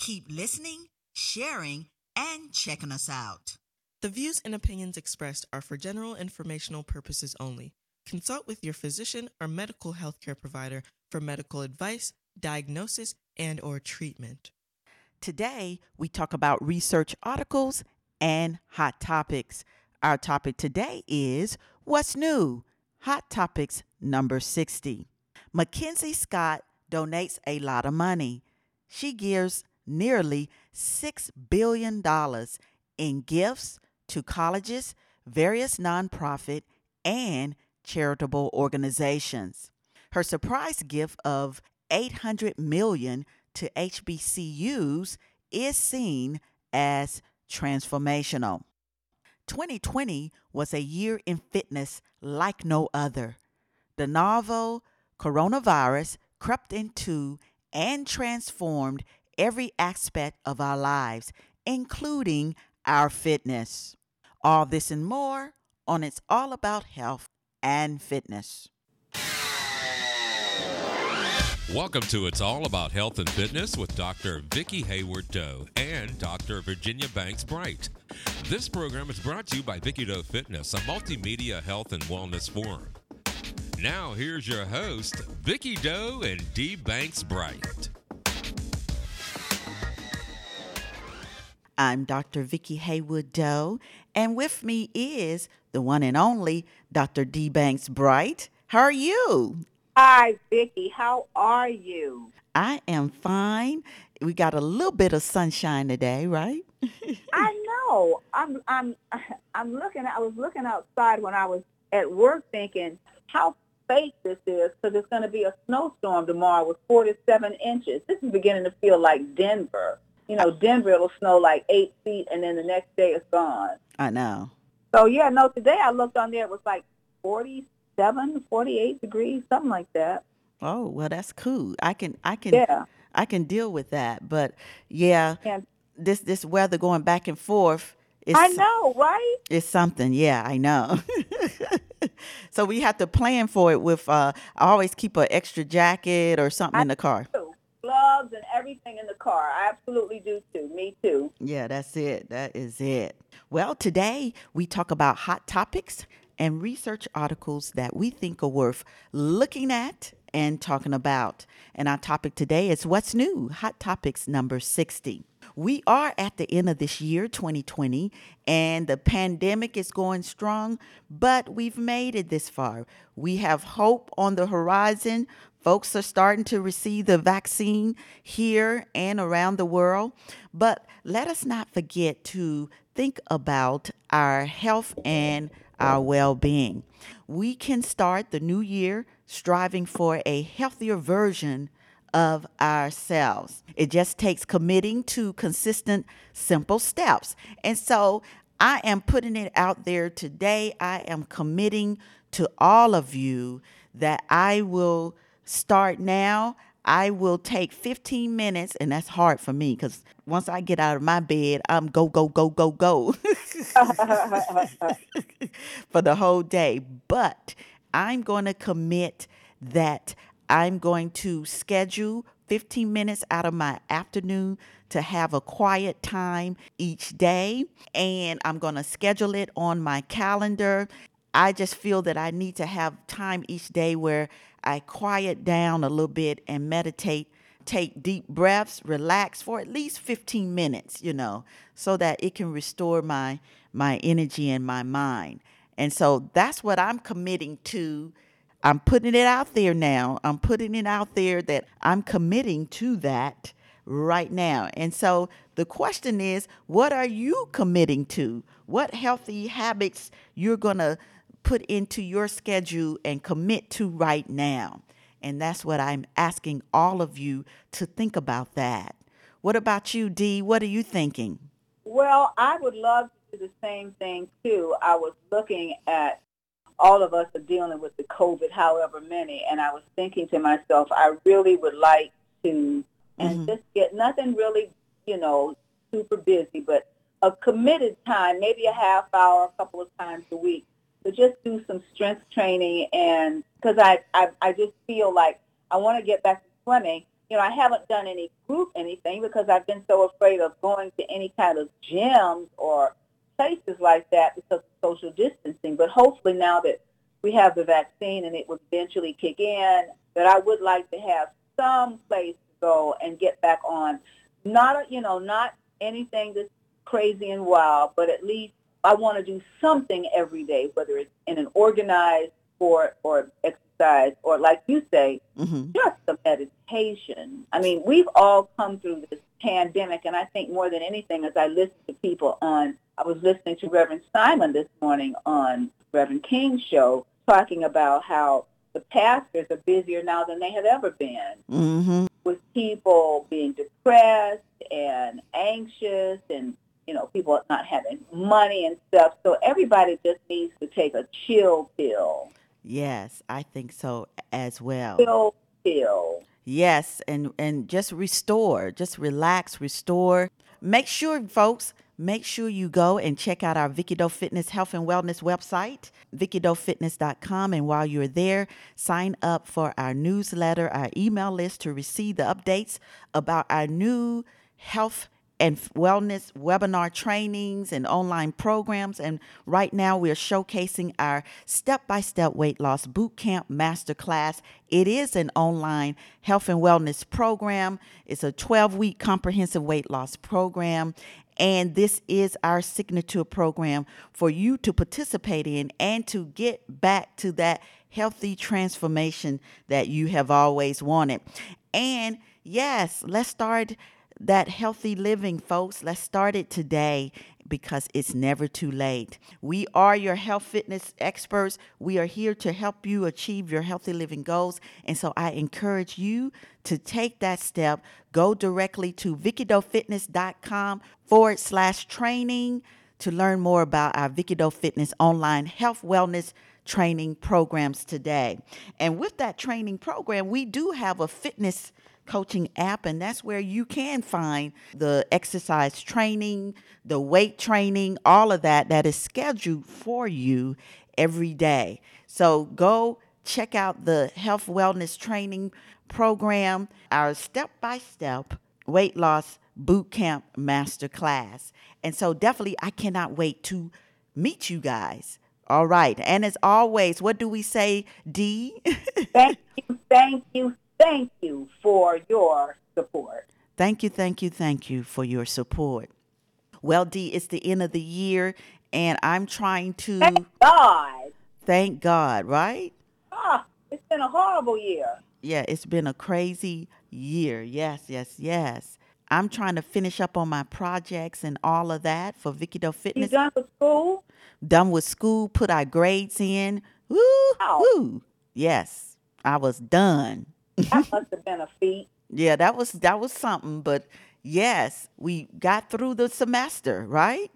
keep listening, sharing, and checking us out. The views and opinions expressed are for general informational purposes only. Consult with your physician or medical healthcare provider for medical advice, diagnosis, and or treatment. Today, we talk about research articles and hot topics. Our topic today is What's New? Hot Topics number 60. Mackenzie Scott donates a lot of money. She gives nearly $6 billion in gifts to colleges, various nonprofit, and charitable organizations. Her surprise gift of 800 million to HBCUs is seen as transformational. 2020 was a year in fitness like no other. The novel coronavirus crept into and transformed every aspect of our lives, including our fitness. All this and more on It's All About Health and Fitness. Welcome to It's All About Health and Fitness with Dr. Vicki Haywood Doe and Dr. Virginia Banks Bright. This program is brought to you by Vicky Doe Fitness, a multimedia health and wellness forum. Now, here's your host, Vicky Doe and D. Banks Bright. I'm Dr. Vicki Haywood Doe, and with me is the one and only Dr. D. Banks Bright. How are you? Hi, Vicki. How are you? I am fine. We got a little bit of sunshine today, right? I know. I'm I'm I'm looking I was looking outside when I was at work thinking how fake this is because it's going to be a snowstorm tomorrow with 47 inches. This is beginning to feel like Denver. You know, Denver it'll snow like eight feet and then the next day it's gone. I know. So yeah, no, today I looked on there, it was like 40 47, 48 degrees, something like that. Oh, well, that's cool. I can, I can, yeah. I can deal with that. But yeah, this this weather going back and forth. Is, I know, right? It's something. Yeah, I know. so we have to plan for it with. Uh, I always keep an extra jacket or something I in the car. Do. Gloves and everything in the car. I absolutely do too. Me too. Yeah, that's it. That is it. Well, today we talk about hot topics and research articles that we think are worth looking at and talking about. And our topic today is What's New? Hot Topics number 60. We are at the end of this year, 2020, and the pandemic is going strong, but we've made it this far. We have hope on the horizon. Folks are starting to receive the vaccine here and around the world. But let us not forget to think about our health and our well being. We can start the new year striving for a healthier version of ourselves. It just takes committing to consistent, simple steps. And so I am putting it out there today. I am committing to all of you that I will start now. I will take 15 minutes, and that's hard for me because once I get out of my bed, I'm go, go, go, go, go for the whole day. But I'm going to commit that I'm going to schedule 15 minutes out of my afternoon to have a quiet time each day. And I'm going to schedule it on my calendar. I just feel that I need to have time each day where I quiet down a little bit and meditate, take deep breaths, relax for at least 15 minutes, you know, so that it can restore my my energy and my mind. And so that's what I'm committing to. I'm putting it out there now. I'm putting it out there that I'm committing to that right now. And so the question is, what are you committing to? What healthy habits you're going to put into your schedule and commit to right now. And that's what I'm asking all of you to think about that. What about you, Dee? What are you thinking? Well, I would love to do the same thing too. I was looking at all of us are dealing with the COVID, however many, and I was thinking to myself, I really would like to, and Mhm. just get nothing really, you know, super busy, but a committed time, maybe a half hour, a couple of times a week, to just do some strength training, and because I, I, I just feel like I want to get back to swimming. You know, I haven't done any group anything because I've been so afraid of going to any kind of gyms or places like that because of social distancing. But hopefully now that we have the vaccine and it will eventually kick in, that I would like to have some place to go and get back on. Not, a, you know, not anything that's crazy and wild, but at least I want to do something every day, whether it's in an organized sport or exercise or like you say, hmm just a meditation. I mean, we've all come through this pandemic, and I think more than anything, as I listen to people on, I was listening to Reverend Simon this morning on Reverend King's show, talking about how the pastors are busier now than they have ever been mm-hmm. with people being depressed and anxious and you know people not having money and stuff so everybody just needs to take a chill pill Yes, I think so as well. chill pill Yes, and and just restore, just relax, restore. Make sure, folks, make sure you go and check out our Vicky Doe Fitness Health and Wellness website, vickydofitness.com. And while you're there, sign up for our newsletter, our email list to receive the updates about our new health and wellness webinar trainings and online programs. And right now, we're showcasing our step by step weight loss boot camp masterclass. It is an online health and wellness program, it's a 12 week comprehensive weight loss program. And this is our signature program for you to participate in and to get back to that healthy transformation that you have always wanted. And yes, let's start that healthy living, folks. Let's start it today because it's never too late. We are your health fitness experts. We are here to help you achieve your healthy living goals. And so I encourage you to take that step. Go directly to vickydofitness.com forward slash training to learn more about our Vicky Doe Fitness online health wellness training programs today. And with that training program, we do have a fitness coaching app, and that's where you can find the exercise training, the weight training, all of that that is scheduled for you every day. So go check out the health wellness training program, our step by step weight loss boot camp master class. And so definitely I cannot wait to meet you guys. All right. And as always, what do we say, Dee? thank you thank you thank you for your support thank you, thank you, thank you for your support. Well, Dee, it's the end of the year, and I'm trying to thank god thank God, right? ah it's been a horrible year Yeah, it's been a crazy year. Yes, yes, yes. I'm trying to finish up on my projects and all of that for Vicky Doe you Fitness. done with school Done with school, put our grades in. Woo, Wow. woo. Yes, I was done. That must have been a feat Yeah, that was that was something, but yes, we got through the semester, right?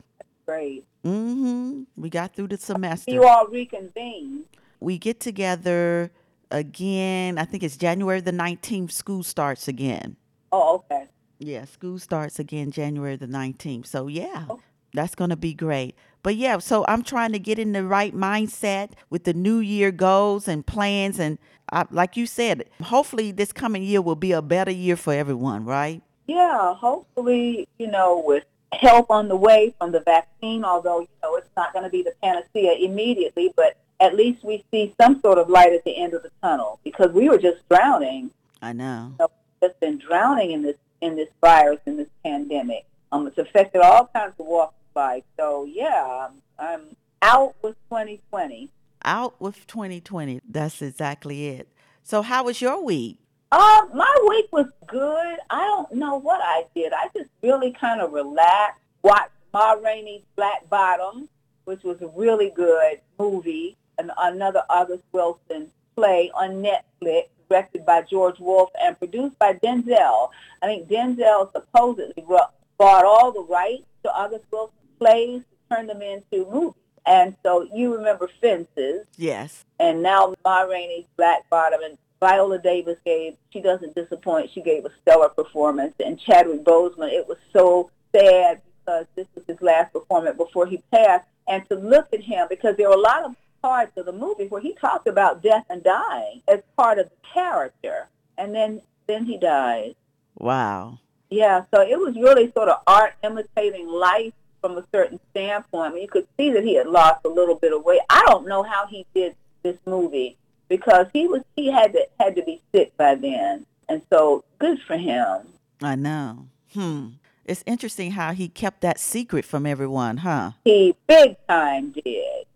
great Mhm. We got through the semester. you all reconvene we get together again. I think it's January the 19th school starts again. oh okay Yeah, school starts again January the 19th. So, yeah, Oh. that's going to be great. But yeah, so I'm trying to get in the right mindset with the new year goals and plans. And I, like you said, hopefully this coming year will be a better year for everyone, right? Yeah, hopefully, you know, with help on the way from the vaccine, although, you know, it's not going to be the panacea immediately, but at least we see some sort of light at the end of the tunnel because we were just drowning, I know. just been drowning in this in this virus, in this pandemic. Um, it's affected all kinds of walks of life. So, yeah, I'm out with 2020. Out with 2020. That's exactly it. So, how was your week? Um, my week was good. I don't know what I did. I just really kind of relaxed, watched Ma Rainey's Black Bottom, which was a really good movie, and another August Wilson play on Netflix, directed by George Wolfe and produced by Denzel. I think Denzel supposedly bought all the rights to August Wilson's plays to turn them into movies. And so you remember Fences. Yes. And now Ma Rainey's Black Bottom and Viola Davis gave, she doesn't disappoint, she gave a stellar performance. And Chadwick Boseman, it was so sad because this was his last performance before he passed. And to look at him, because there were a lot of parts of the movie where he talked about death and dying as part of the character. And then, then he died. Wow. Yeah, so it was really sort of art imitating life from a certain standpoint. You could see that he had lost a little bit of weight. I don't know how he did this movie because he was he had to had to be sick by then, and so good for him. I know. Hmm. It's interesting how he kept that secret from everyone, huh? He big time did.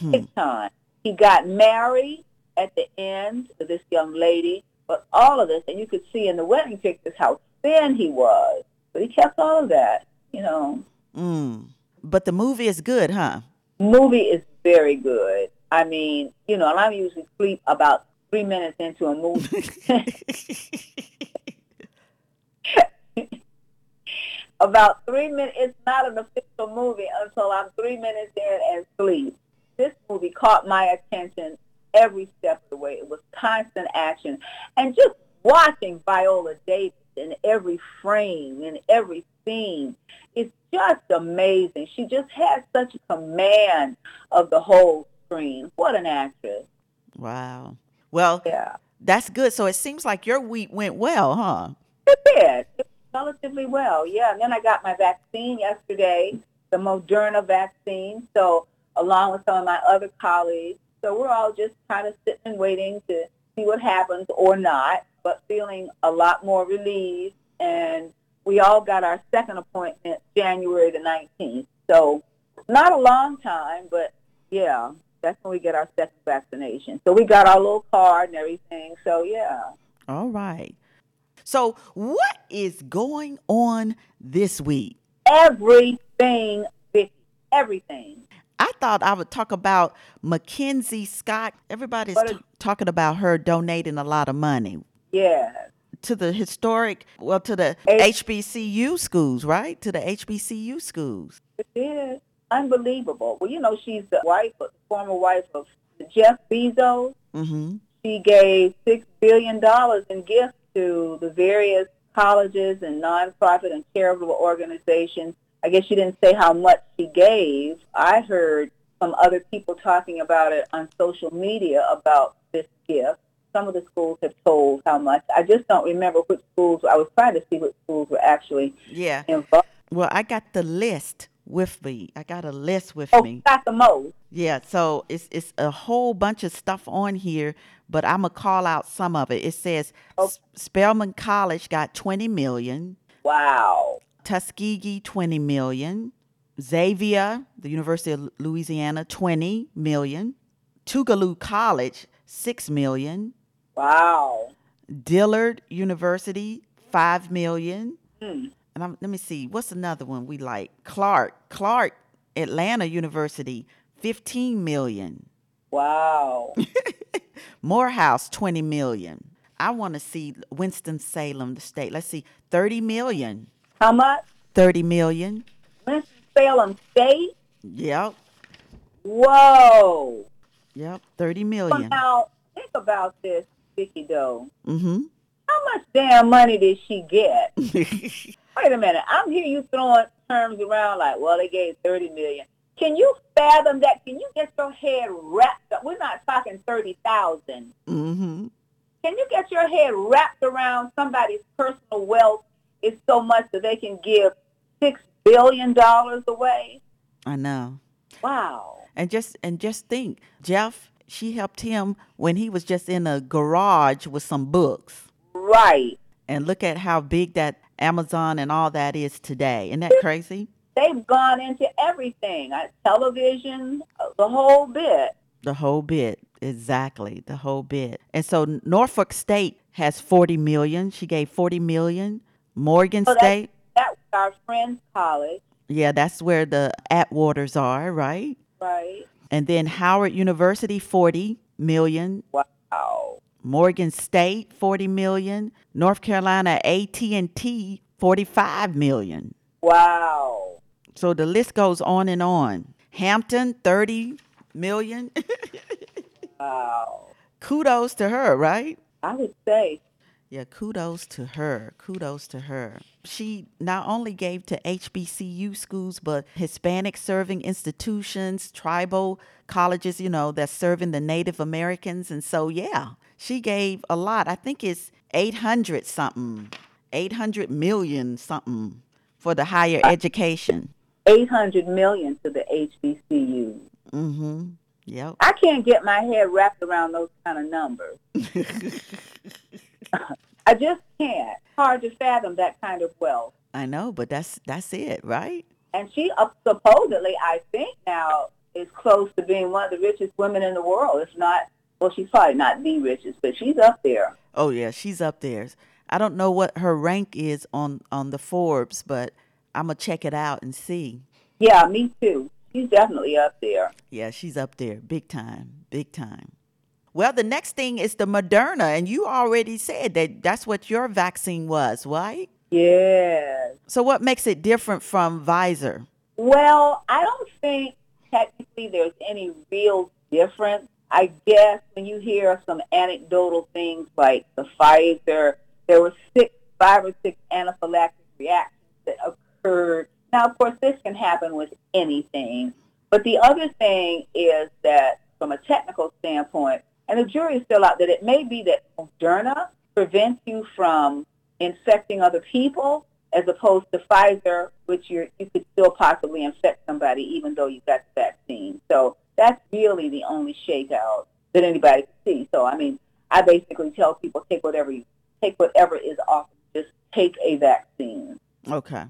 Hmm. Big time. He got married at the end to this young lady, but all of this, and you could see in the wedding pictures how thin he was. But he kept all of that, you know. Mm. But the movie is good, huh? Movie is very good. I mean, you know, and I usually sleep about three minutes into a movie. about three minutes. It's not an official movie until I'm three minutes in and sleep. This movie caught my attention every step of the way. It was constant action, and just watching Viola Davis in every frame, in every scene, it's just amazing. She just has such a command of the whole screen. What an actress. Wow. Well, yeah. that's good. So it seems like your week went well, huh? It did. It relatively well, yeah. And then I got my vaccine yesterday, the Moderna vaccine. So along with some of my other colleagues. So we're all just kind of sitting and waiting to see what happens or not, but feeling a lot more relieved and we all got our second appointment January the 19th. So not a long time, but yeah, that's when we get our second vaccination. So we got our little card and everything. So yeah. All right. So what is going on this week? Everything, Vicky, everything. I thought I would talk about Mackenzie Scott. Everybody's t- talking about her donating a lot of money. Yeah to the historic, well, to the H- HBCU schools, right? To the HBCU schools. It is unbelievable. Well, you know, she's the wife, of the former wife of Jeff Bezos. Mm-hmm. She gave six billion dollars in gifts to the various colleges and nonprofit and charitable organizations. I guess she didn't say how much she gave. I heard some other people talking about it on social media about this gift some of the schools have told how much. I just don't remember which schools. I was trying to see which schools were actually yeah. involved. Well, I got the list with me. I got a list with oh, me. got the most. Yeah, so it's it's a whole bunch of stuff on here, but I'm gonna call out some of it. It says oh. Spelman College got 20 million. Wow. Tuskegee 20 million. Xavier, the University of Louisiana, 20 million. Tougaloo College, 6 million. Wow. Dillard University, five million. Hmm. And I'm, let me see, what's another one we like? Clark, Clark, Atlanta University, fifteen million. Wow. Morehouse, twenty million. I want to see Winston Salem, the state. Let's see, thirty million. How much? Thirty million. Winston Salem State. Yep. Whoa. Yep, thirty million. Now think about this. Vicky Doe. Mm-hmm. How much damn money did she get? Wait a minute. I'm here you throwing terms around like, well, they gave 30 million. Can you fathom that? Can you get your head wrapped up? We're not talking 30,000. Mm-hmm. Can you get your head wrapped around somebody's personal wealth is so much that they can give $6 billion away? I know. Wow. And just and just think, Jeff she helped him when he was just in a garage with some books. Right. And look at how big that Amazon and all that is today. Isn't that crazy? They've gone into everything, uh, television, uh, the whole bit. The whole bit, exactly, the whole bit. And so Norfolk State has 40 million. She gave 40 million. Morgan so State. That was our friend's college. Yeah, that's where the Atwaters are, right? Right. And then Howard University, 40 million. Wow. Morgan State 40 million, North Carolina A&T 45 million. Wow. So the list goes on and on. Hampton 30 million. Wow. kudos to her, right? I would say Yeah, kudos to her. Kudos to her. She not only gave to HBCU schools, but Hispanic serving institutions, tribal colleges, you know, that's serving the Native Americans. And so, yeah, she gave a lot. I think it's 800 something, 800 million something for the higher education. 800 million to the HBCU. Mm-hmm. Yep. I can't get my head wrapped around those kind of numbers. I just can't. Hard to fathom that kind of wealth. I know, but that's that's it, right? And she uh, supposedly, I think now, is close to being one of the richest women in the world. It's not, well, she's probably not the richest, but she's up there. Oh yeah, she's up there. I don't know what her rank is on on the Forbes, but I'm gonna check it out and see. Yeah, me too. She's definitely up there. Yeah, she's up there, big time, big time. Well, the next thing is the Moderna, and you already said that that's what your vaccine was, right? Yes. So, what makes it different from Pfizer? Well, I don't think technically there's any real difference. I guess when you hear some anecdotal things like the Pfizer, there were six, five or six anaphylactic reactions that occurred. Now, of course, this can happen with anything. But the other thing is that from a technical standpoint, and the jury is still out, that it may be that Moderna prevents you from infecting other people as opposed to Pfizer, which you're, you could still possibly infect somebody even though you got the vaccine. So that's really the only shakeout that anybody can see. So, I mean, I basically tell people take whatever you take whatever is offered. Just take a vaccine. Okay,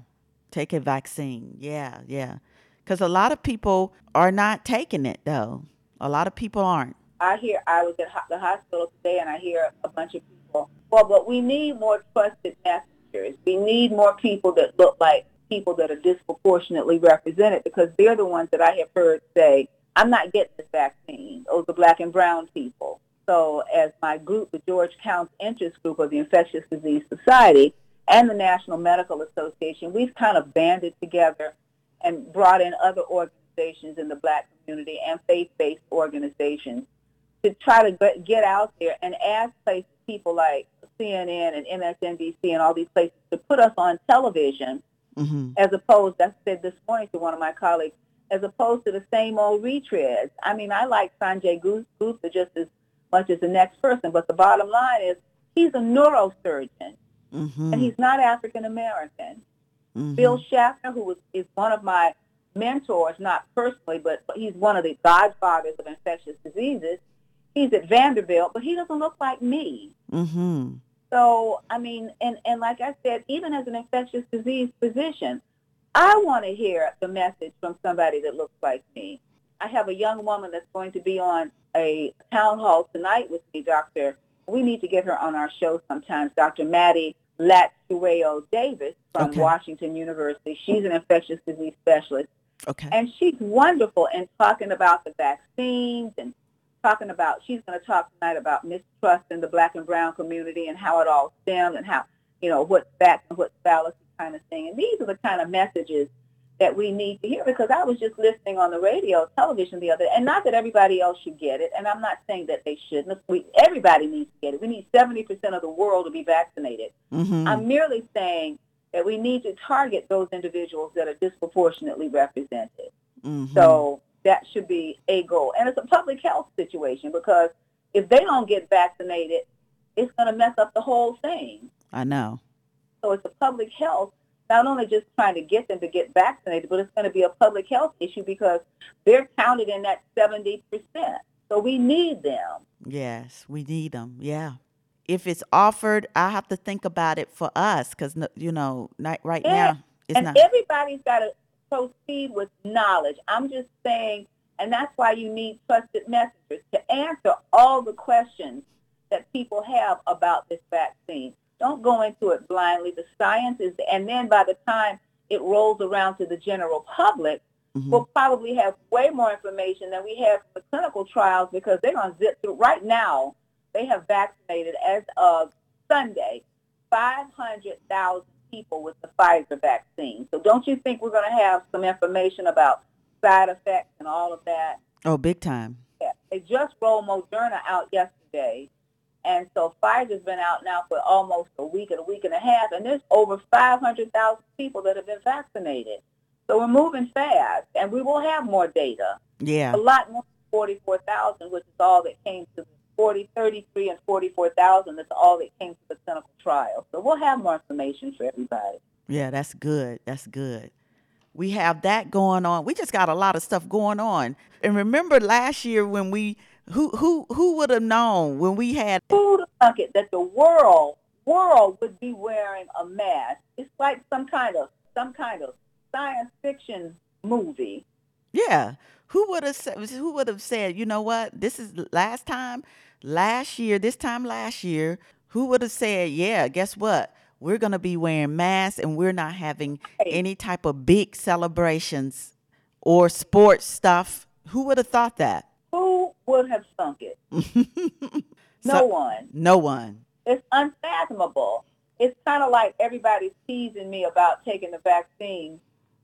take a vaccine. Yeah, yeah. Because a lot of people are not taking it, though. A lot of people aren't. I hear I was at the hospital today, and I hear a bunch of people. Well, but we need more trusted messengers. We need more people that look like people that are disproportionately represented because they're the ones that I have heard say, "I'm not getting this vaccine." Those are black and brown people. So, as my group, the George Counts Interest Group of the Infectious Disease Society and the National Medical Association, we've kind of banded together and brought in other organizations in the black community and faith-based organizations to try to get- get out there and ask places, people like CNN and MSNBC and all these places to put us on television hmm as opposed, I said this morning to one of my colleagues, as opposed to the same old retreads. I mean, I like Sanjay Gupta just as much as the next person, but the bottom line is he's a neurosurgeon hmm and he's not African American. hmm Bill Schaffner, who was, is one of my mentors, not personally, but he's one of the godfathers of infectious diseases. He's at Vanderbilt, but he doesn't look like me. hmm So, I mean, and, and like I said, even as an infectious disease physician, I want to hear the message from somebody that looks like me. I have a young woman that's going to be on a town hall tonight with me, Dr. We need to get her on our show sometimes, Dr. Mati Hlatshwayo Davis from Okay. Washington University. She's an infectious disease specialist, Okay. and she's wonderful in talking about the vaccines and talking about, she's going to talk tonight about mistrust in the black and brown community and how it all stemmed and how, you know, what's fact and what's fallacy kind of thing. And these are the kind of messages that we need to hear because I was just listening on the radio, television the other, day, and not that everybody else should get it, and I'm not saying that they shouldn't. We, everybody needs to get it. We need 70% of the world to be vaccinated. hmm I'm merely saying that we need to target those individuals that are disproportionately represented. hmm So that should be a goal. And it's a public health situation because if they don't get vaccinated, it's going to mess up the whole thing. I know. So it's a public health, not only just trying to get them to get vaccinated, but it's going to be a public health issue because they're counted in that 70%. So we need them. Yes, we need them. Yeah. If it's offered, I have to think about it for us because, you know, not, right Yeah, now, it's and not. everybody's got to proceed with knowledge. I'm just saying, and that's why you need trusted messengers to answer all the questions that people have about this vaccine. Don't go into it blindly. The science is, and then by the time it rolls around to the general public, Mhm. we'll probably have way more information than we have from the clinical trials because they're going to zip through. Right now, they have vaccinated as of Sunday 500,000 people with the Pfizer vaccine. So don't you think we're going to have some information about side effects and all of that? Oh, big time. Yeah. They just rolled Moderna out yesterday. And so Pfizer's been out now for almost a week and a week and a half, and there's over 500,000 people that have been vaccinated. So we're moving fast, and we will have more data. Yeah. A lot more than 44,000, which is all that came to 40, 33 and 44,000. That's all that came to the clinical trial. So we'll have more information for everybody. Yeah, that's good. That's good. We have that going on. We just got a lot of stuff going on. And remember last year when we who who who would have known when we had thunk it that the world world would be wearing a mask? It's like some kind of some kind of science fiction movie. Yeah. Who would have said who would have said, you know what? This is last time last year, this time last year, who would have said, yeah, guess what? We're going to be wearing masks and we're not having any type of big celebrations or sports stuff. Who would have thought that? Who would have thunk it? No So- one. No one. It's unfathomable. It's kind of like everybody's teasing me about taking the vaccine,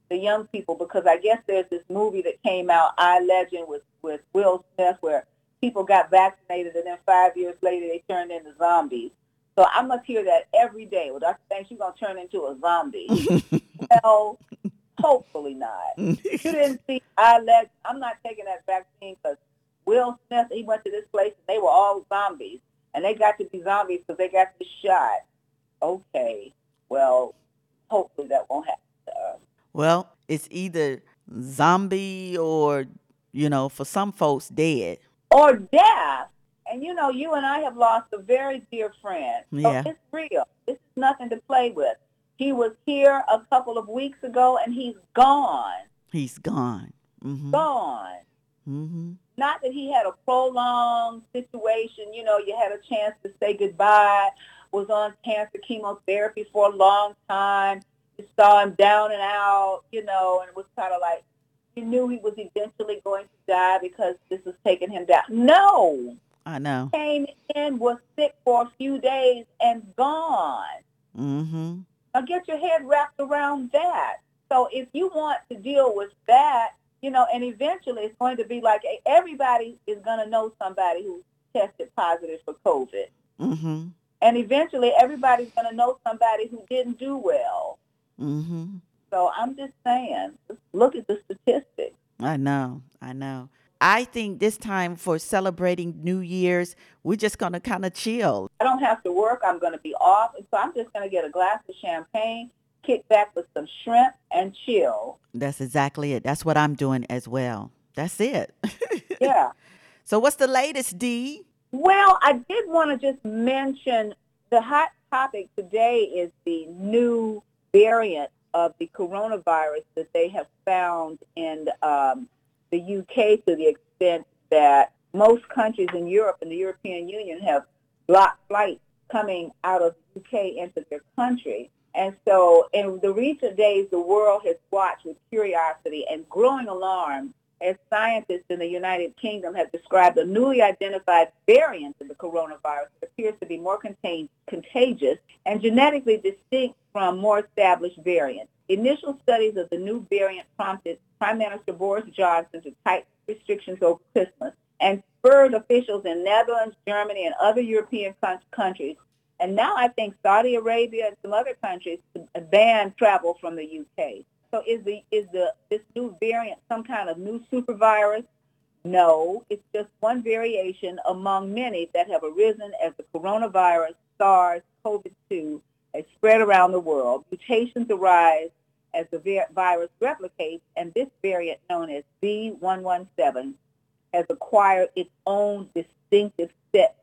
the young people, because I guess there's this movie that came out, I Legend, with, with Will Smith, where people got vaccinated and then five years later they turned into zombies. So I must hear that every day. Well, Dr. Banks, you're going to turn into a zombie. well, hopefully not. You didn't see I Legend. I'm not taking that vaccine because Will Smith, he went to this place and they were all zombies. And they got to be zombies because they got the shot. Okay, well, hopefully that won't happen to us. Well, it's either zombie or, you know, for some folks, dead. Or death. And you know, you and I have lost a very dear friend. So Yeah. it's real. This is nothing to play with. He was here a couple of weeks ago and he's gone. He's gone. Mm-hmm. Gone. Mm-hmm. not that he had a prolonged situation, you know, you had a chance to say goodbye, was on cancer chemotherapy for a long time, you saw him down and out, you know, and it was kind of like you knew he was eventually going to die because this was taking him down. No, I know. came in, was sick for a few days and gone. Mm-hmm. Now get your head wrapped around that. So if you want to deal with that, you know, and eventually it's going to be like everybody is going to know somebody who tested positive for COVID. Mm-hmm. And eventually everybody's going to know somebody who didn't do well. Mm-hmm. So I'm just saying, look at the statistics. I know. I know. I think this time for celebrating New Year's, we're just gonna kind of chill. I don't have to work. I'm going to be off. So I'm just going to get a glass of champagne, kick back with some shrimp, and chill. That's exactly it. That's what I'm doing as well. That's it. Yeah. so what's the latest, D? Well, I did want to just mention the hot topic today is the new variant of the coronavirus that they have found in um, the UK to the extent that most countries in Europe and the European Union have blocked flights coming out of the UK into their country. And so in the recent days, the world has watched with curiosity and growing alarm as scientists in the United Kingdom have described a newly identified variant of the coronavirus that appears to be more contain- contagious and genetically distinct from more established variants. Initial studies of the new variant prompted Prime Minister Boris Johnson to tighten restrictions over Christmas and spurred officials in Netherlands, Germany, and other European coun- countries, and now I think Saudi Arabia and some other countries to ban travel from the UK. So is the is the this new variant some kind of new super virus? No, it's just one variation among many that have arisen as the coronavirus, SARS, COVID-2 has spread around the world. Mutations arise as the vi- virus replicates, and this variant known as B117 has acquired its own distinctive set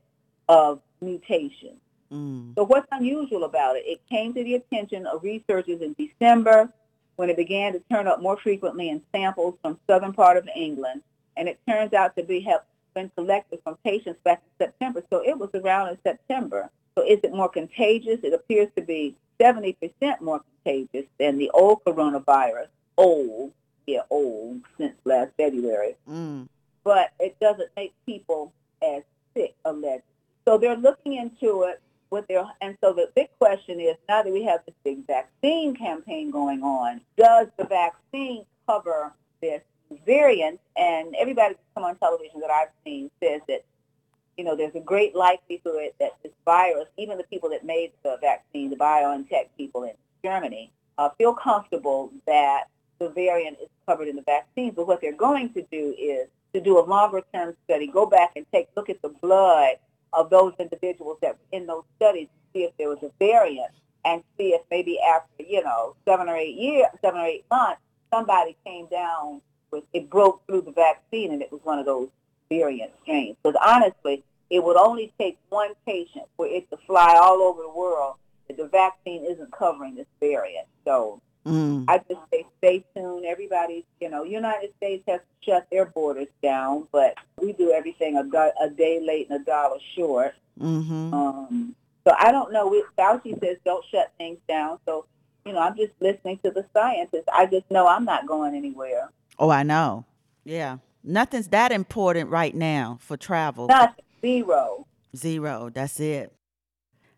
of mutations. Mm. So what's unusual about it? It came to the attention of researchers in December when it began to turn up more frequently in samples from southern part of England, and it turns out to be have been collected from patients back in September. So it was around in September. So is it more contagious? It appears to be 70% more contagious than the old coronavirus. Old, yeah, old since last February Mm. but it doesn't make people as sick allegedly. so they're looking into it with their, and so the big question is now that we have this big vaccine campaign going on, does the vaccine cover this variant? And everybody that's come on television that I've seen says that, you know, there's a great likelihood that this virus, even the people that made the vaccine, the BioNTech people in Germany, uh, feel comfortable that the variant is covered in the vaccine. But what they're going to do is to do a longer term study, go back and take look at the blood of those individuals that were in those studies to see if there was a variant and see if maybe after, you know, seven or eight years, seven or eight months, somebody came down with, it broke through the vaccine and it was one of those variant strains. Because honestly, it would only take one patient for it to fly all over the world that the vaccine isn't covering this variant. So Mm. I just say stay tuned. Everybody, you know, United States has shut their borders down, but we do everything a, do- a day late and a dollar short. Mm-hmm. Um, so I don't know. We, Fauci says don't shut things down. So, you know, I'm just listening to the scientists. I just know I'm not going anywhere. Oh, I know. Yeah. Nothing's that important right now for travel. Not zero. Zero. That's it.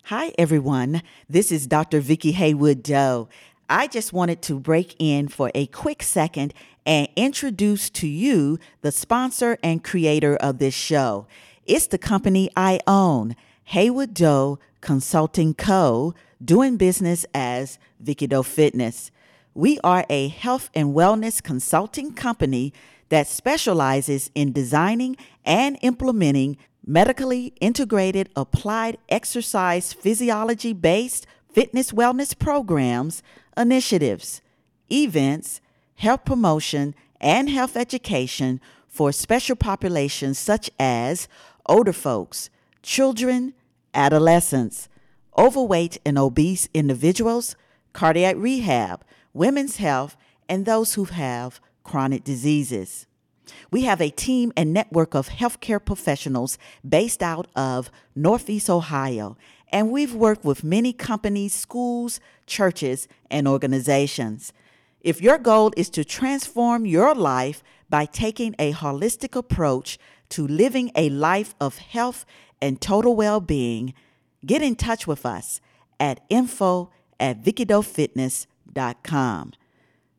Hi, everyone. This is Dr. Vicki Haywood Doe. I just wanted to break in for a quick second and introduce to you the sponsor and creator of this show. It's the company I own, Haywood Doe Consulting Co., doing business as Vicki Doe Fitness. We are a health and wellness consulting company that specializes in designing and implementing medically integrated applied exercise physiology based fitness wellness programs, initiatives, events, health promotion, and health education for special populations such as older folks, children, adolescents, overweight and obese individuals, cardiac rehab, women's health, and those who have chronic diseases. We have a team and network of healthcare professionals based out of Northeast Ohio, and we've worked with many companies, schools, churches, and organizations. If your goal is to transform your life by taking a holistic approach to living a life of health and total well being, get in touch with us at info at vickidoefitness.com.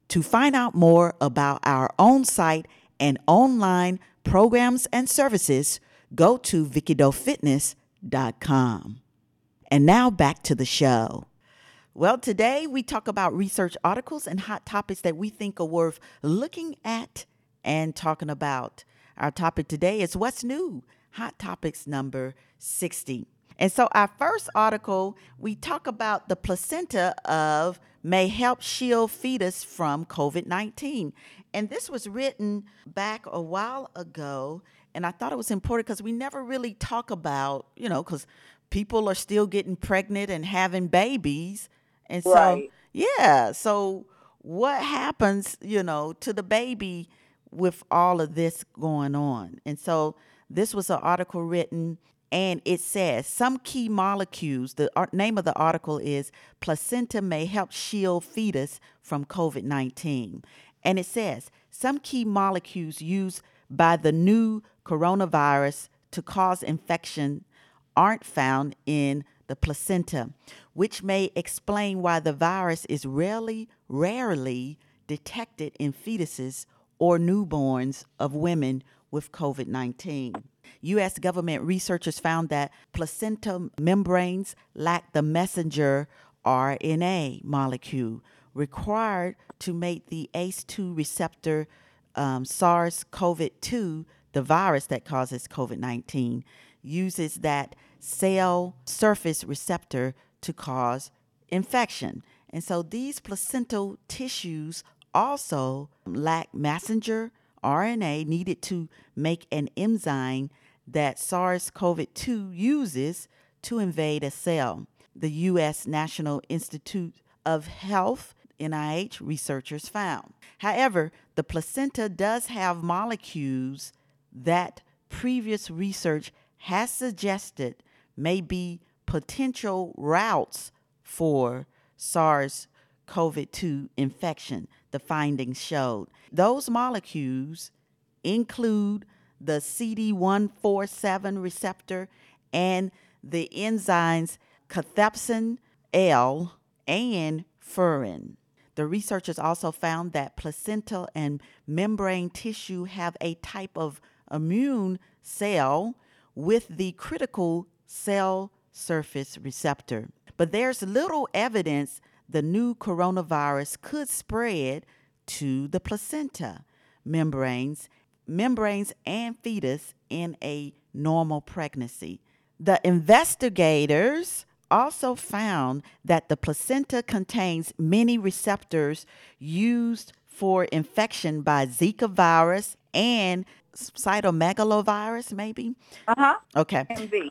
To find out more about our own site and online programs and services, go to vickidoefitness.com. And now back to the show. Well, today we talk about research articles and hot topics that we think are worth looking at and talking about. Our topic today is What's New? Hot Topics number 60. And so, our first article, we talk about the placenta of may help shield fetus from COVID 19. And this was written back a while ago. And I thought it was important because we never really talk about, you know, because people are still getting pregnant and having babies. And so, Right. yeah. So, what happens, you know, to the baby with all of this going on? And so, this was an article written, and it says some key molecules. The name of the article is Placenta May Help Shield Fetus from COVID 19. And it says some key molecules used by the new coronavirus to cause infection aren't found in the placenta, which may explain why the virus is rarely, rarely detected in fetuses or newborns of women with COVID 19. U.S. government researchers found that placenta membranes lack the messenger RNA molecule required to make the ACE2 receptor um, SARS CoV 2, the virus that causes COVID 19, uses that cell surface receptor to cause infection. And so these placental tissues also lack messenger RNA needed to make an enzyme that SARS CoV 2 uses to invade a cell. The U.S. National Institute of Health NIH researchers found. However, the placenta does have molecules that previous research has suggested may be potential routes for SARS CoV 2 infection, the findings showed. Those molecules include the CD147 receptor and the enzymes cathepsin L and furin. The researchers also found that placental and membrane tissue have a type of immune cell with the critical cell surface receptor. But there's little evidence the new coronavirus could spread to the placenta, membranes, membranes and fetus in a normal pregnancy. The investigators also found that the placenta contains many receptors used for infection by Zika virus and cytomegalovirus, maybe? Uh huh. Okay. MV.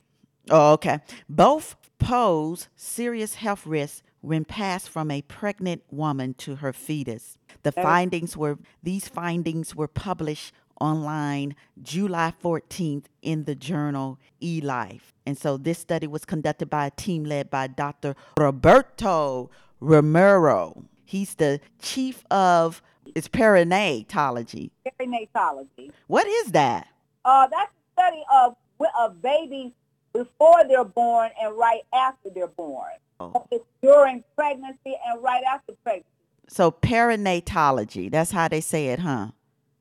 Oh, okay. Both pose serious health risks when passed from a pregnant woman to her fetus. The findings were these findings were published online July 14th in the journal eLife. And so this study was conducted by a team led by Dr. Roberto Romero. He's the chief of it's perinatology. Perinatology. What is that? Uh, that's the study of of babies before they're born and right after they're born. Oh. It's during pregnancy and right after pregnancy. So perinatology, that's how they say it, huh?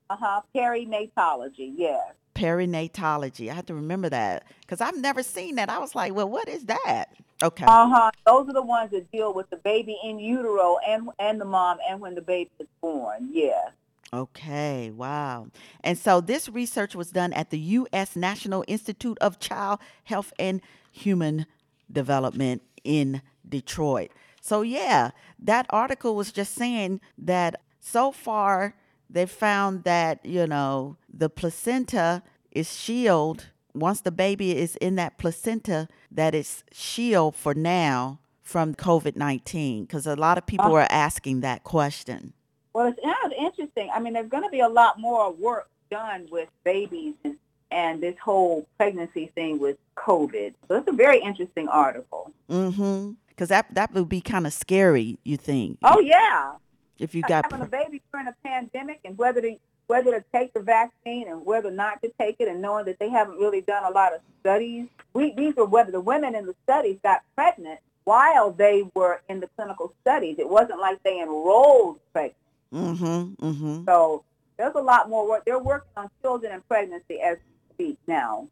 Uh huh. Perinatology. Yes. Perinatology. I have to remember that because I've never seen that. I was like, well, what is that? Okay. Uh huh. Those are the ones that deal with the baby in utero and and the mom and when the baby is born. Yes. Okay, wow. And so this research was done at the U.S. National Institute of Child Health and Human Development in Detroit. So, yeah, that article was just saying that so far they found that, you know, the placenta is shield. Once the baby is in that placenta, that it's shield for now from COVID 19. Because a lot of people are asking that question. Well, it's yeah, it's interesting. I mean, there's going to be a lot more work done with babies and, and this whole pregnancy thing with COVID. So it's a very interesting article. Mm-hmm. Because that that would be kind of scary. You think? Oh yeah, if you got having a baby during a pandemic and whether to whether to take the vaccine and whether not to take it, and knowing that they haven't really done a lot of studies. We these were whether the women in the studies got pregnant while they were in the clinical studies. It wasn't like they enrolled pregnant. Mm-hmm. Mm-hmm. So there's a lot more work. They're working on children and pregnancy as we speak now.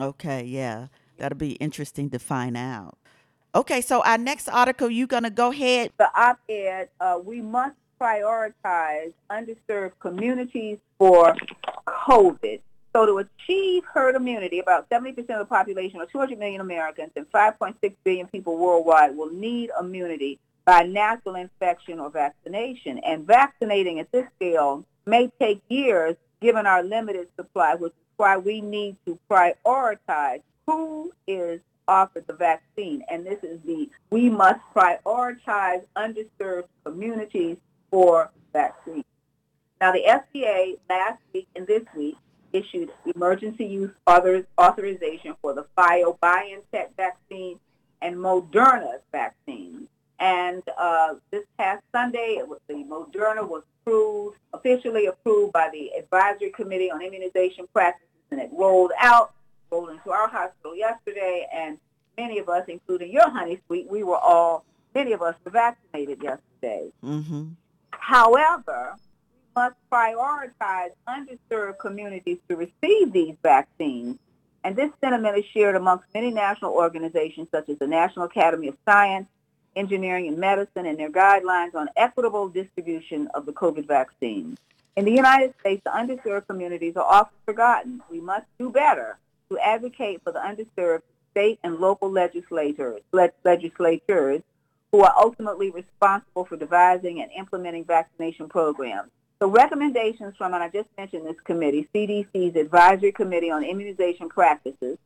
Okay, yeah. That'll be interesting to find out. Okay, so our next article, you're gonna go ahead. The op-ed, uh, we must prioritize underserved communities for COVID. So to achieve herd immunity, about 70% of the population, or 200 million Americans, and 5.6 billion people worldwide will need immunity by natural infection or vaccination. And vaccinating at this scale may take years given our limited supply, which is why we need to prioritize who is offered the vaccine. And this is the, we must prioritize underserved communities for vaccine. Now, the FDA last week and this week issued emergency use author, authorization for the Pfizer-BioNTech vaccine and Moderna's vaccine. And uh, this past Sunday, was, the Moderna was approved, officially approved by the Advisory Committee on Immunization Practices, and it rolled out, rolled into our hospital yesterday, and many of us, including your honey sweet, we were all, many of us were vaccinated yesterday. Mm-hmm. However, we must prioritize underserved communities to receive these vaccines. And this sentiment is shared amongst many national organizations such as the National Academy of Science, Engineering, and Medicine and their guidelines on equitable distribution of the COVID vaccine. In the United States, the underserved communities are often forgotten. We must do better to advocate for the underserved state and local legislators, legislatures who are ultimately responsible for devising and implementing vaccination programs. So recommendations from, and I just mentioned this committee, CDC's Advisory Committee on Immunization Practices,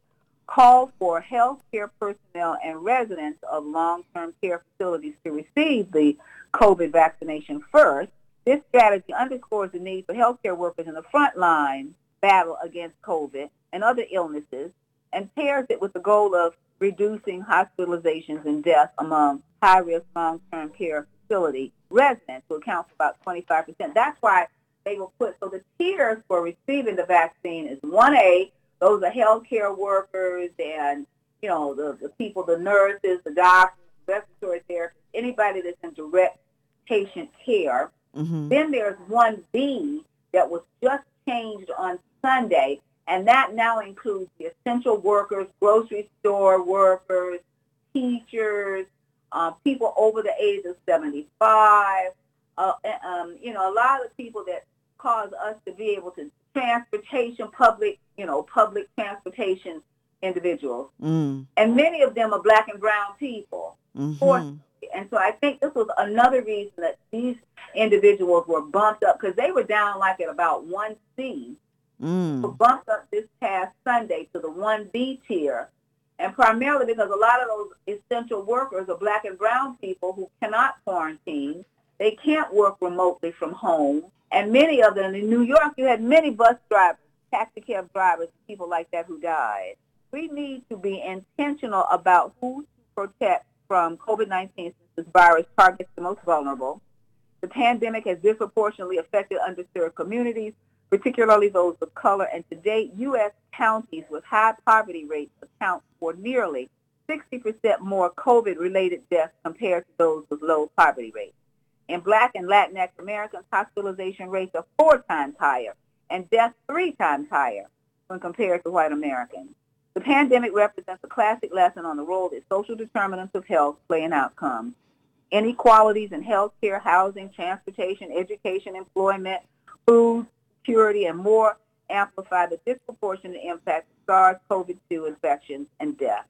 call for healthcare personnel and residents of long-term care facilities to receive the COVID vaccination first. This strategy underscores the need for healthcare workers in the front line battle against COVID and other illnesses and pairs it with the goal of reducing hospitalizations and deaths among high-risk long-term care facility residents who account for about 25%. That's why they will put, so the tiers for receiving the vaccine is 1A, those are healthcare workers and you know, the, the people, the nurses, the doctors, respiratory therapists, anybody that's in direct patient care. Mm-hmm. Then there's 1B that was just changed on Sunday, and that now includes the essential workers, grocery store workers, teachers, uh, people over the age of 75, uh, um, you know, a lot of people that cause us to be able to transportation, public, you know, public transportation individuals. Mm. And many of them are black and brown people. Mm-hmm. And so I think this was another reason that these individuals were bumped up because they were down like at about 1C, Mm. bumped up this past Sunday to the 1B tier. And primarily because a lot of those essential workers are black and brown people who cannot quarantine. They can't work remotely from home. And many of them in New York, you had many bus drivers, taxi cab drivers, people like that who died. We need to be intentional about who to protect from COVID-19 since this virus targets the most vulnerable. The pandemic has disproportionately affected underserved communities, particularly those of color, and to date, U.S. counties with high poverty rates account for nearly 60% more COVID-related deaths compared to those with low poverty rates. In Black and Latinx Americans, hospitalization rates are four times higher and deaths three times higher when compared to white Americans. The pandemic represents a classic lesson on the role that social determinants of health play in outcomes. Inequalities in healthcare, housing, transportation, education, employment, food, security, and more amplify the disproportionate impact of SARS-CoV-2 infections and death.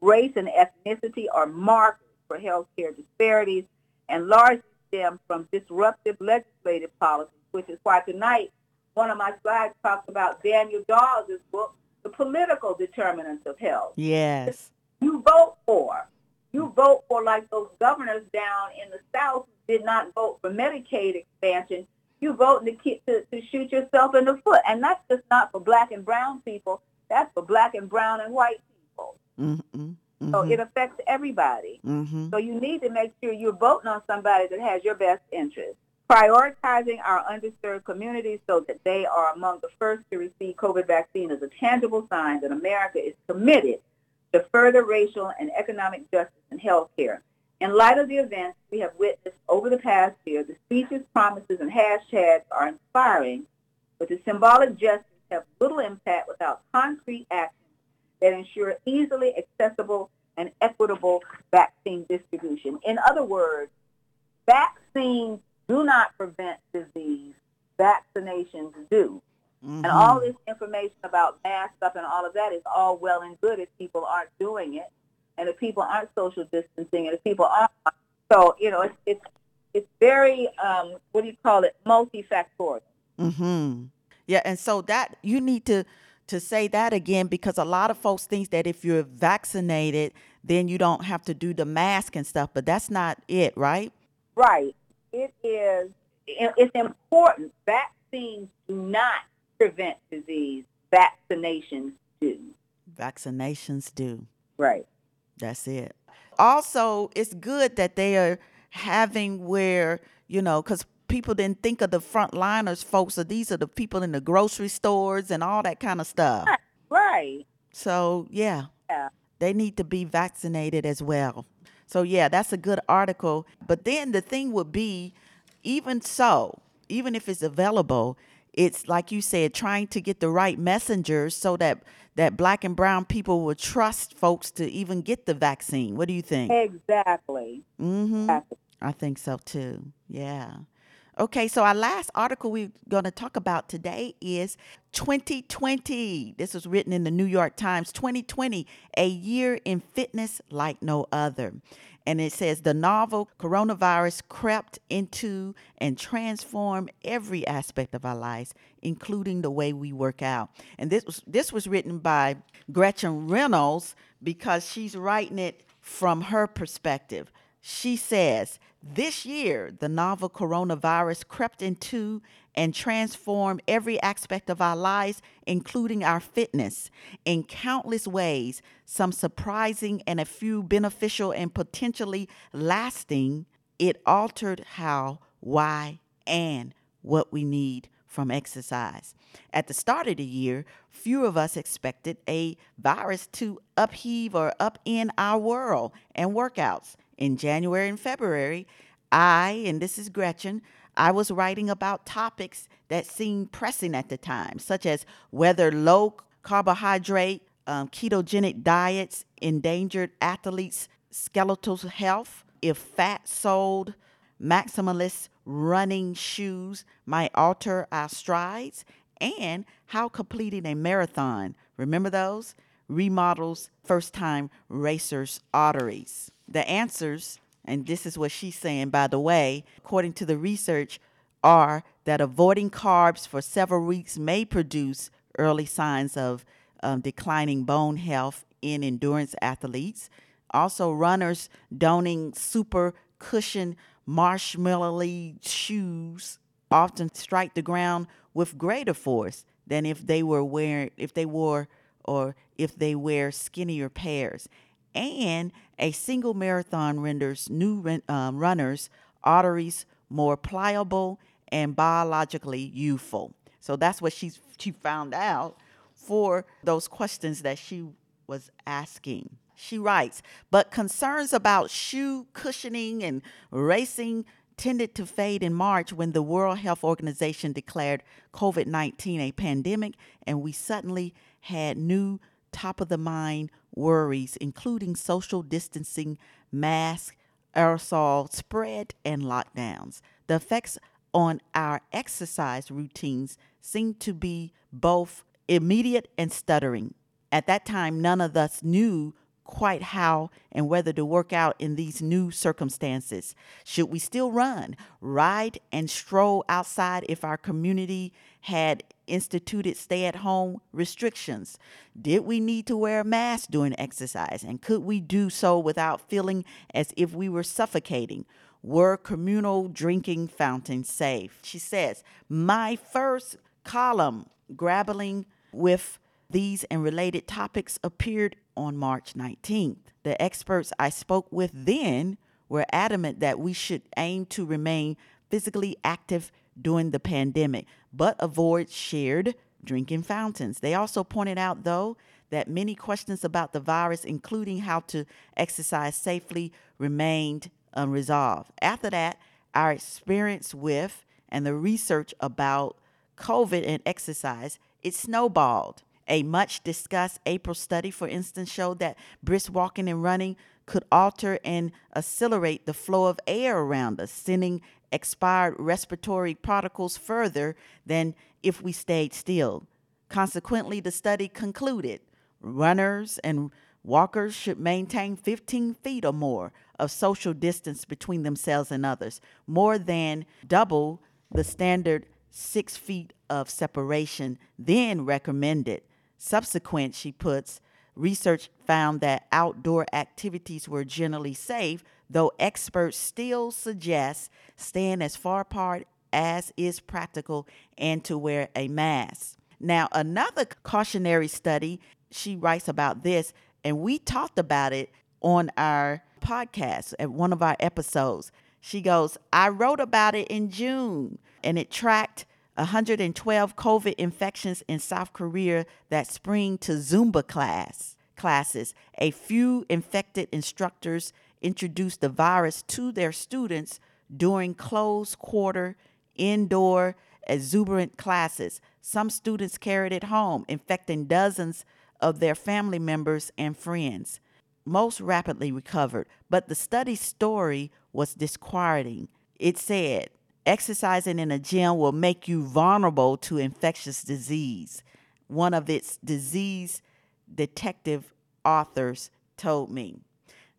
Race and ethnicity are markers for healthcare disparities and largely stem from disruptive legislative policies, which is why tonight one of my slides talks about Daniel Dawes' book, The Political Determinants of Health Yes. you vote for. You vote for like those governors down in the South who did not vote for Medicaid expansion. You vote to, keep, to, to shoot yourself in the foot. And that's just not for black and brown people. That's for black and brown and white people. Mm-hmm. So it affects everybody. Mm-hmm. So you need to make sure you're voting on somebody that has your best interest. Prioritizing our underserved communities so that they are among the first to receive COVID vaccine is a tangible sign that America is committed to further racial and economic justice in healthcare. In light of the events we have witnessed over the past year, the speeches, promises, and hashtags are inspiring, but the symbolic gestures have little impact without concrete actions that ensure easily accessible and equitable vaccine distribution. In other words, vaccines do not prevent disease. Vaccinations do. Mm-hmm. And all this information about mask up and all of that is all well and good if people aren't doing it, and if people aren't social distancing, and if people aren't. So you know, it's it's it's very um, what do you call it? Multifactorial. Mm-hmm. Yeah, and so that you need to to say that again because a lot of folks think that if you're vaccinated, then you don't have to do the mask and stuff, but that's not it, right? Right. It is. It's important. Vaccines do not prevent disease. Vaccinations do. Vaccinations do. Right. That's it. Also, it's good that they are having where, you know, because people didn't think of the frontliners folks, so these are the people in the grocery stores and all that kind of stuff. Right. So, yeah, Yeah. they need to be vaccinated as well. So, yeah, that's a good article. But then the thing would be, even so, even if it's available, it's like you said, trying to get the right messengers so that that black and brown people will trust folks to even get the vaccine. What do you think? Exactly. Mm-hmm. Exactly. I think so too. Yeah. Okay, so our last article we're going to talk about today is 2020. This was written in the New York Times 2020, a year in fitness like no other. And it says the novel coronavirus crept into and transformed every aspect of our lives, including the way we work out. And this was this was written by Gretchen Reynolds because she's writing it from her perspective. She says, This year, the novel coronavirus crept into and transform every aspect of our lives, including our fitness, in countless ways, some surprising and a few beneficial and potentially lasting. It altered how, why, and what we need from exercise. At the start of the year, few of us expected a virus to upheave or upend our world and workouts. In January and February, I, and this is Gretchen, I was writing about topics that seemed pressing at the time, such as whether low carbohydrate, um, ketogenic diets endangered athletes' skeletal health, if fat soled maximalist running shoes might alter our strides, and how completing a marathon, remember those? Remodels first time racers' arteries. The answers, and this is what she's saying, by the way, according to the research, are that avoiding carbs for several weeks may produce early signs of um, declining bone health in endurance athletes. Also, runners donning super cushion marshmallowy shoes often strike the ground with greater force than if they were wearing if they wore or if they wear skinnier pairs. And a single marathon renders new um, runners' arteries more pliable and biologically youthful. So that's what she's she found out for those questions that she was asking. She writes, but concerns about shoe cushioning and racing tended to fade in March when the World Health Organization declared COVID 19 a pandemic, and we suddenly had new top of the mind worries, including social distancing, mask, aerosol spread, and lockdowns. The effects on our exercise routines seem to be both immediate and stuttering. At that time, none of us knew quite how and whether to work out in these new circumstances. Should we still run, ride, and stroll outside if our community had instituted stay at home restrictions? Did we need to wear a mask during exercise? And could we do so without feeling as if we were suffocating? Were communal drinking fountains safe? She says, My first column, grappling with these and related topics, appeared on March 19th. The experts I spoke with then were adamant that we should aim to remain physically active during the pandemic, but avoid shared drinking fountains. They also pointed out, though, that many questions about the virus, including how to exercise safely, remained unresolved. After that, our experience with and the research about COVID and exercise, it snowballed. A much discussed April study, for instance, showed that brisk walking and running could alter and accelerate the flow of air around us, sending expired respiratory particles further than if we stayed still. Consequently, the study concluded runners and walkers should maintain 15 feet or more of social distance between themselves and others, more than double the standard six feet of separation then recommended Subsequent, she puts, research found that outdoor activities were generally safe, though experts still suggest staying as far apart as is practical and to wear a mask. Now, another cautionary study, she writes about this, and we talked about it on our podcast at one of our episodes. She goes, I wrote about it in June, and it tracked 112 COVID infections in South Korea that spring to Zumba class classes. A few infected instructors introduced the virus to their students during closed quarter indoor exuberant classes. Some students carried it home, infecting dozens of their family members and friends. Most rapidly recovered, but the study's story was disquieting. It said, Exercising in a gym will make you vulnerable to infectious disease. One of its disease detective authors told me.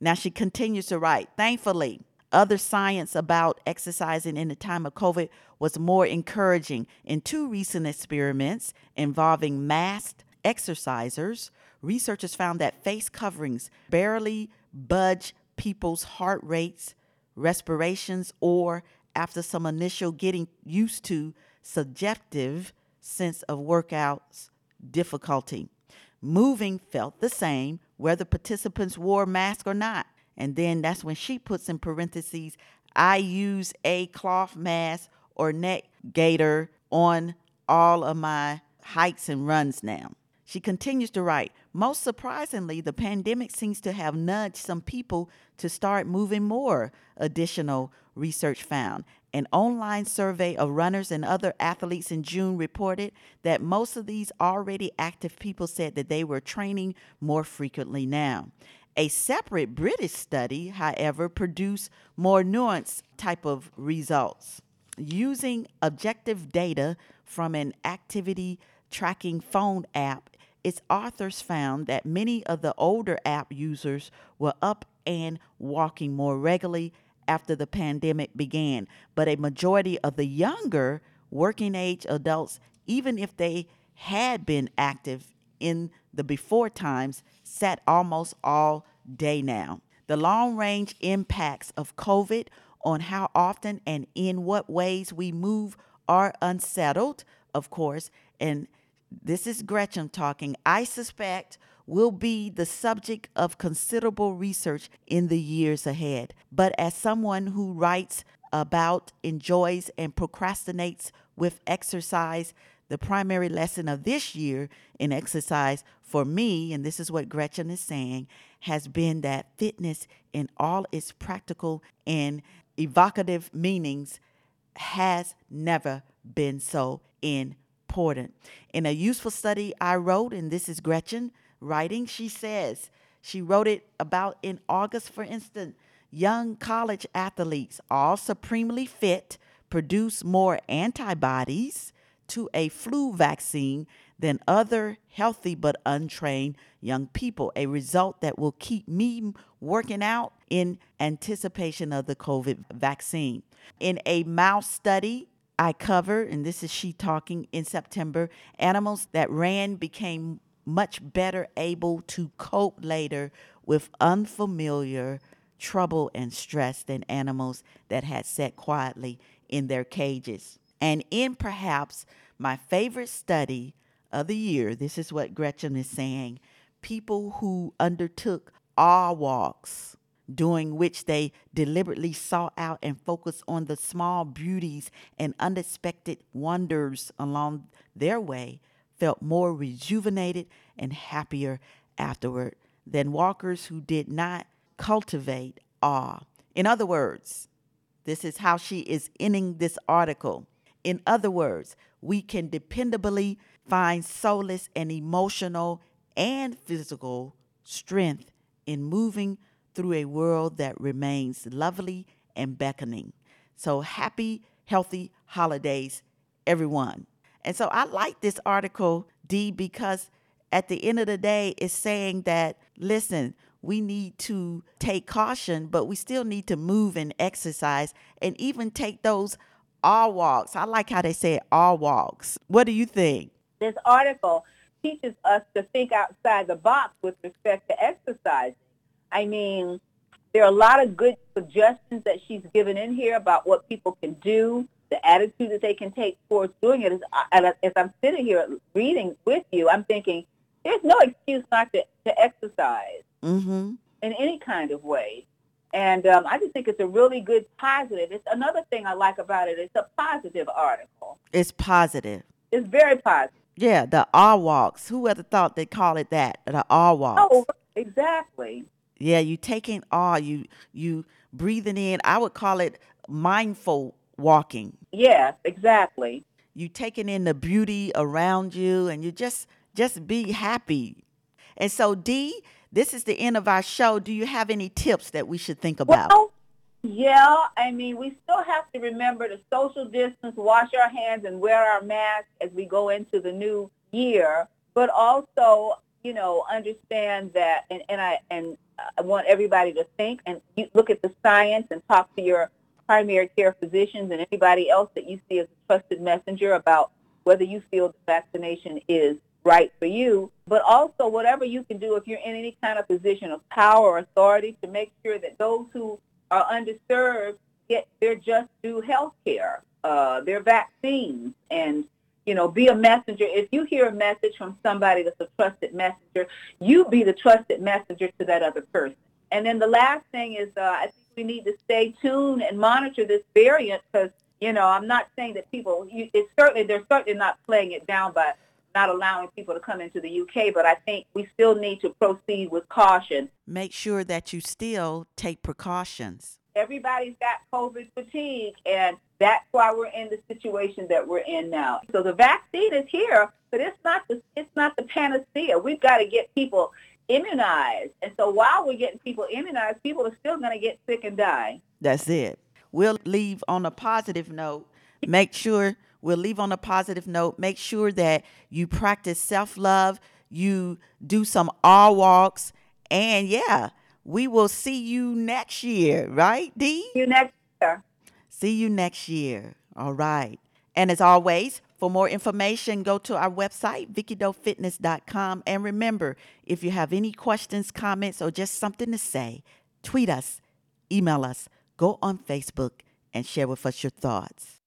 Now she continues to write, thankfully, other science about exercising in the time of COVID was more encouraging. In two recent experiments involving masked exercisers, researchers found that face coverings barely budge people's heart rates, respirations, or after some initial getting used to subjective sense of workouts difficulty. Moving felt the same whether participants wore masks or not. And then that's when she puts in parentheses, I use a cloth mask or neck gaiter on all of my hikes and runs now. She continues to write Most surprisingly, the pandemic seems to have nudged some people to start moving more, additional research found. An online survey of runners and other athletes in June reported that most of these already active people said that they were training more frequently now. A separate British study, however, produced more nuanced type of results. Using objective data from an activity tracking phone app, its authors found that many of the older app users were up and walking more regularly after the pandemic began, but a majority of the younger working age adults, even if they had been active in the before times, sat almost all day now. The long range impacts of COVID on how often and in what ways we move are unsettled, of course, and this is Gretchen talking. I suspect will be the subject of considerable research in the years ahead. But as someone who writes about, enjoys, and procrastinates with exercise, the primary lesson of this year in exercise for me, and this is what Gretchen is saying, has been that fitness in all its practical and evocative meanings has never been so important. In a useful study I wrote, and this is Gretchen writing, she says, she wrote it about in August, for instance, young college athletes, all supremely fit, produce more antibodies to a flu vaccine than other healthy but untrained young people, a result that will keep me working out in anticipation of the COVID vaccine. In a mouse study, I covered, and this is she talking in September, animals that ran became much better able to cope later with unfamiliar trouble and stress than animals that had sat quietly in their cages. And in perhaps my favorite study of the year, this is what Gretchen is saying people who undertook awe walks, during which they deliberately sought out and focused on the small beauties and unexpected wonders along their way, felt more rejuvenated and happier afterward than walkers who did not cultivate awe. In other words, this is how she is ending this article. In other words, we can dependably find solace and emotional and physical strength in moving through a world that remains lovely and beckoning. So happy, healthy holidays, everyone. And so I like this article, D, because at the end of the day, it's saying that, listen, we need to take caution, but we still need to move and exercise and even take those awe walks. I like how they say it, awe walks. What do you think? This article teaches us to think outside the box with respect to exercise. I mean, there are a lot of good suggestions that she's given in here about what people can do, the attitude that they can take towards doing it is, As, I'm sitting here reading with you, I'm thinking, there's no excuse not to, to exercise Mm-hmm. in any kind of way. And um, I just think it's a really good positive. It's another thing I like about it. It's a positive article. It's positive. It's very positive. Yeah, the awe walks. Who ever thought they'd call it that? The awe walks. Oh, exactly. Yeah, you taking all you you breathing in. I would call it mindful walking. Yes, exactly. You taking in the beauty around you, and you just just be happy. And so, D, this is the end of our show. Do you have any tips that we should think about? Well, yeah, I mean, we still have to remember to social distance, wash our hands, and wear our masks as we go into the new year. But also, you know, understand that, and, and I and uh, I want everybody to think and look at the science and talk to your primary care physicians and anybody else that you see as a trusted messenger about whether you feel the vaccination is right for you, but also whatever you can do if you're in any kind of position of power or authority to make sure that those who are underserved get their just due health care, uh, their vaccines, and you know, be a messenger. If you hear a message from somebody that's a trusted messenger, you be the trusted messenger to that other person. And then the last thing is, uh, I think we need to stay tuned and monitor this variant because You know, I'm not saying that people. You, it's certainly they're certainly not playing it down by not allowing people to come into the UK, but I think we still need to proceed with caution. Make sure that you still take precautions. Everybody's got COVID fatigue, and that's why we're in the situation that we're in now. So the vaccine is here, but it's not the it's not the panacea. We've got to get people immunized, and so while we're getting people immunized, people are still going to get sick and die. That's it. We'll leave on a positive note. Make sure we'll leave on a positive note. Make sure that you practice self love, you do some R walks, and yeah, we will see you next year, right, Dee? See you next year. See you next year. All right. And as always, for more information, go to our website, VickiDoeFitness.com. And remember, if you have any questions, comments, or just something to say, tweet us, email us, go on Facebook, and share with us your thoughts.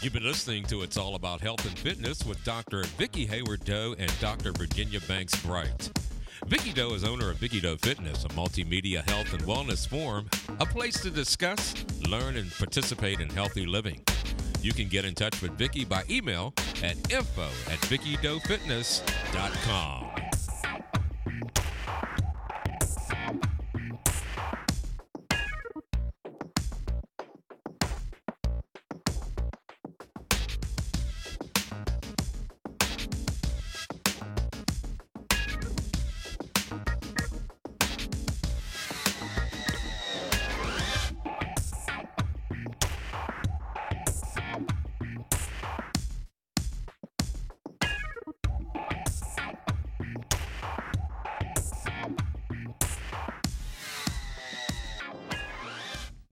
You've been listening to It's All About Health and Fitness with Dr. Vicki Haywood Doe and Dr. Virginia Banks Bright. Vicki Doe is owner of Vicki Doe Fitness, a multimedia health and wellness forum, a place to discuss, learn, and participate in healthy living. You can get in touch with Vicki by email at info at VickiDoeFitness.com.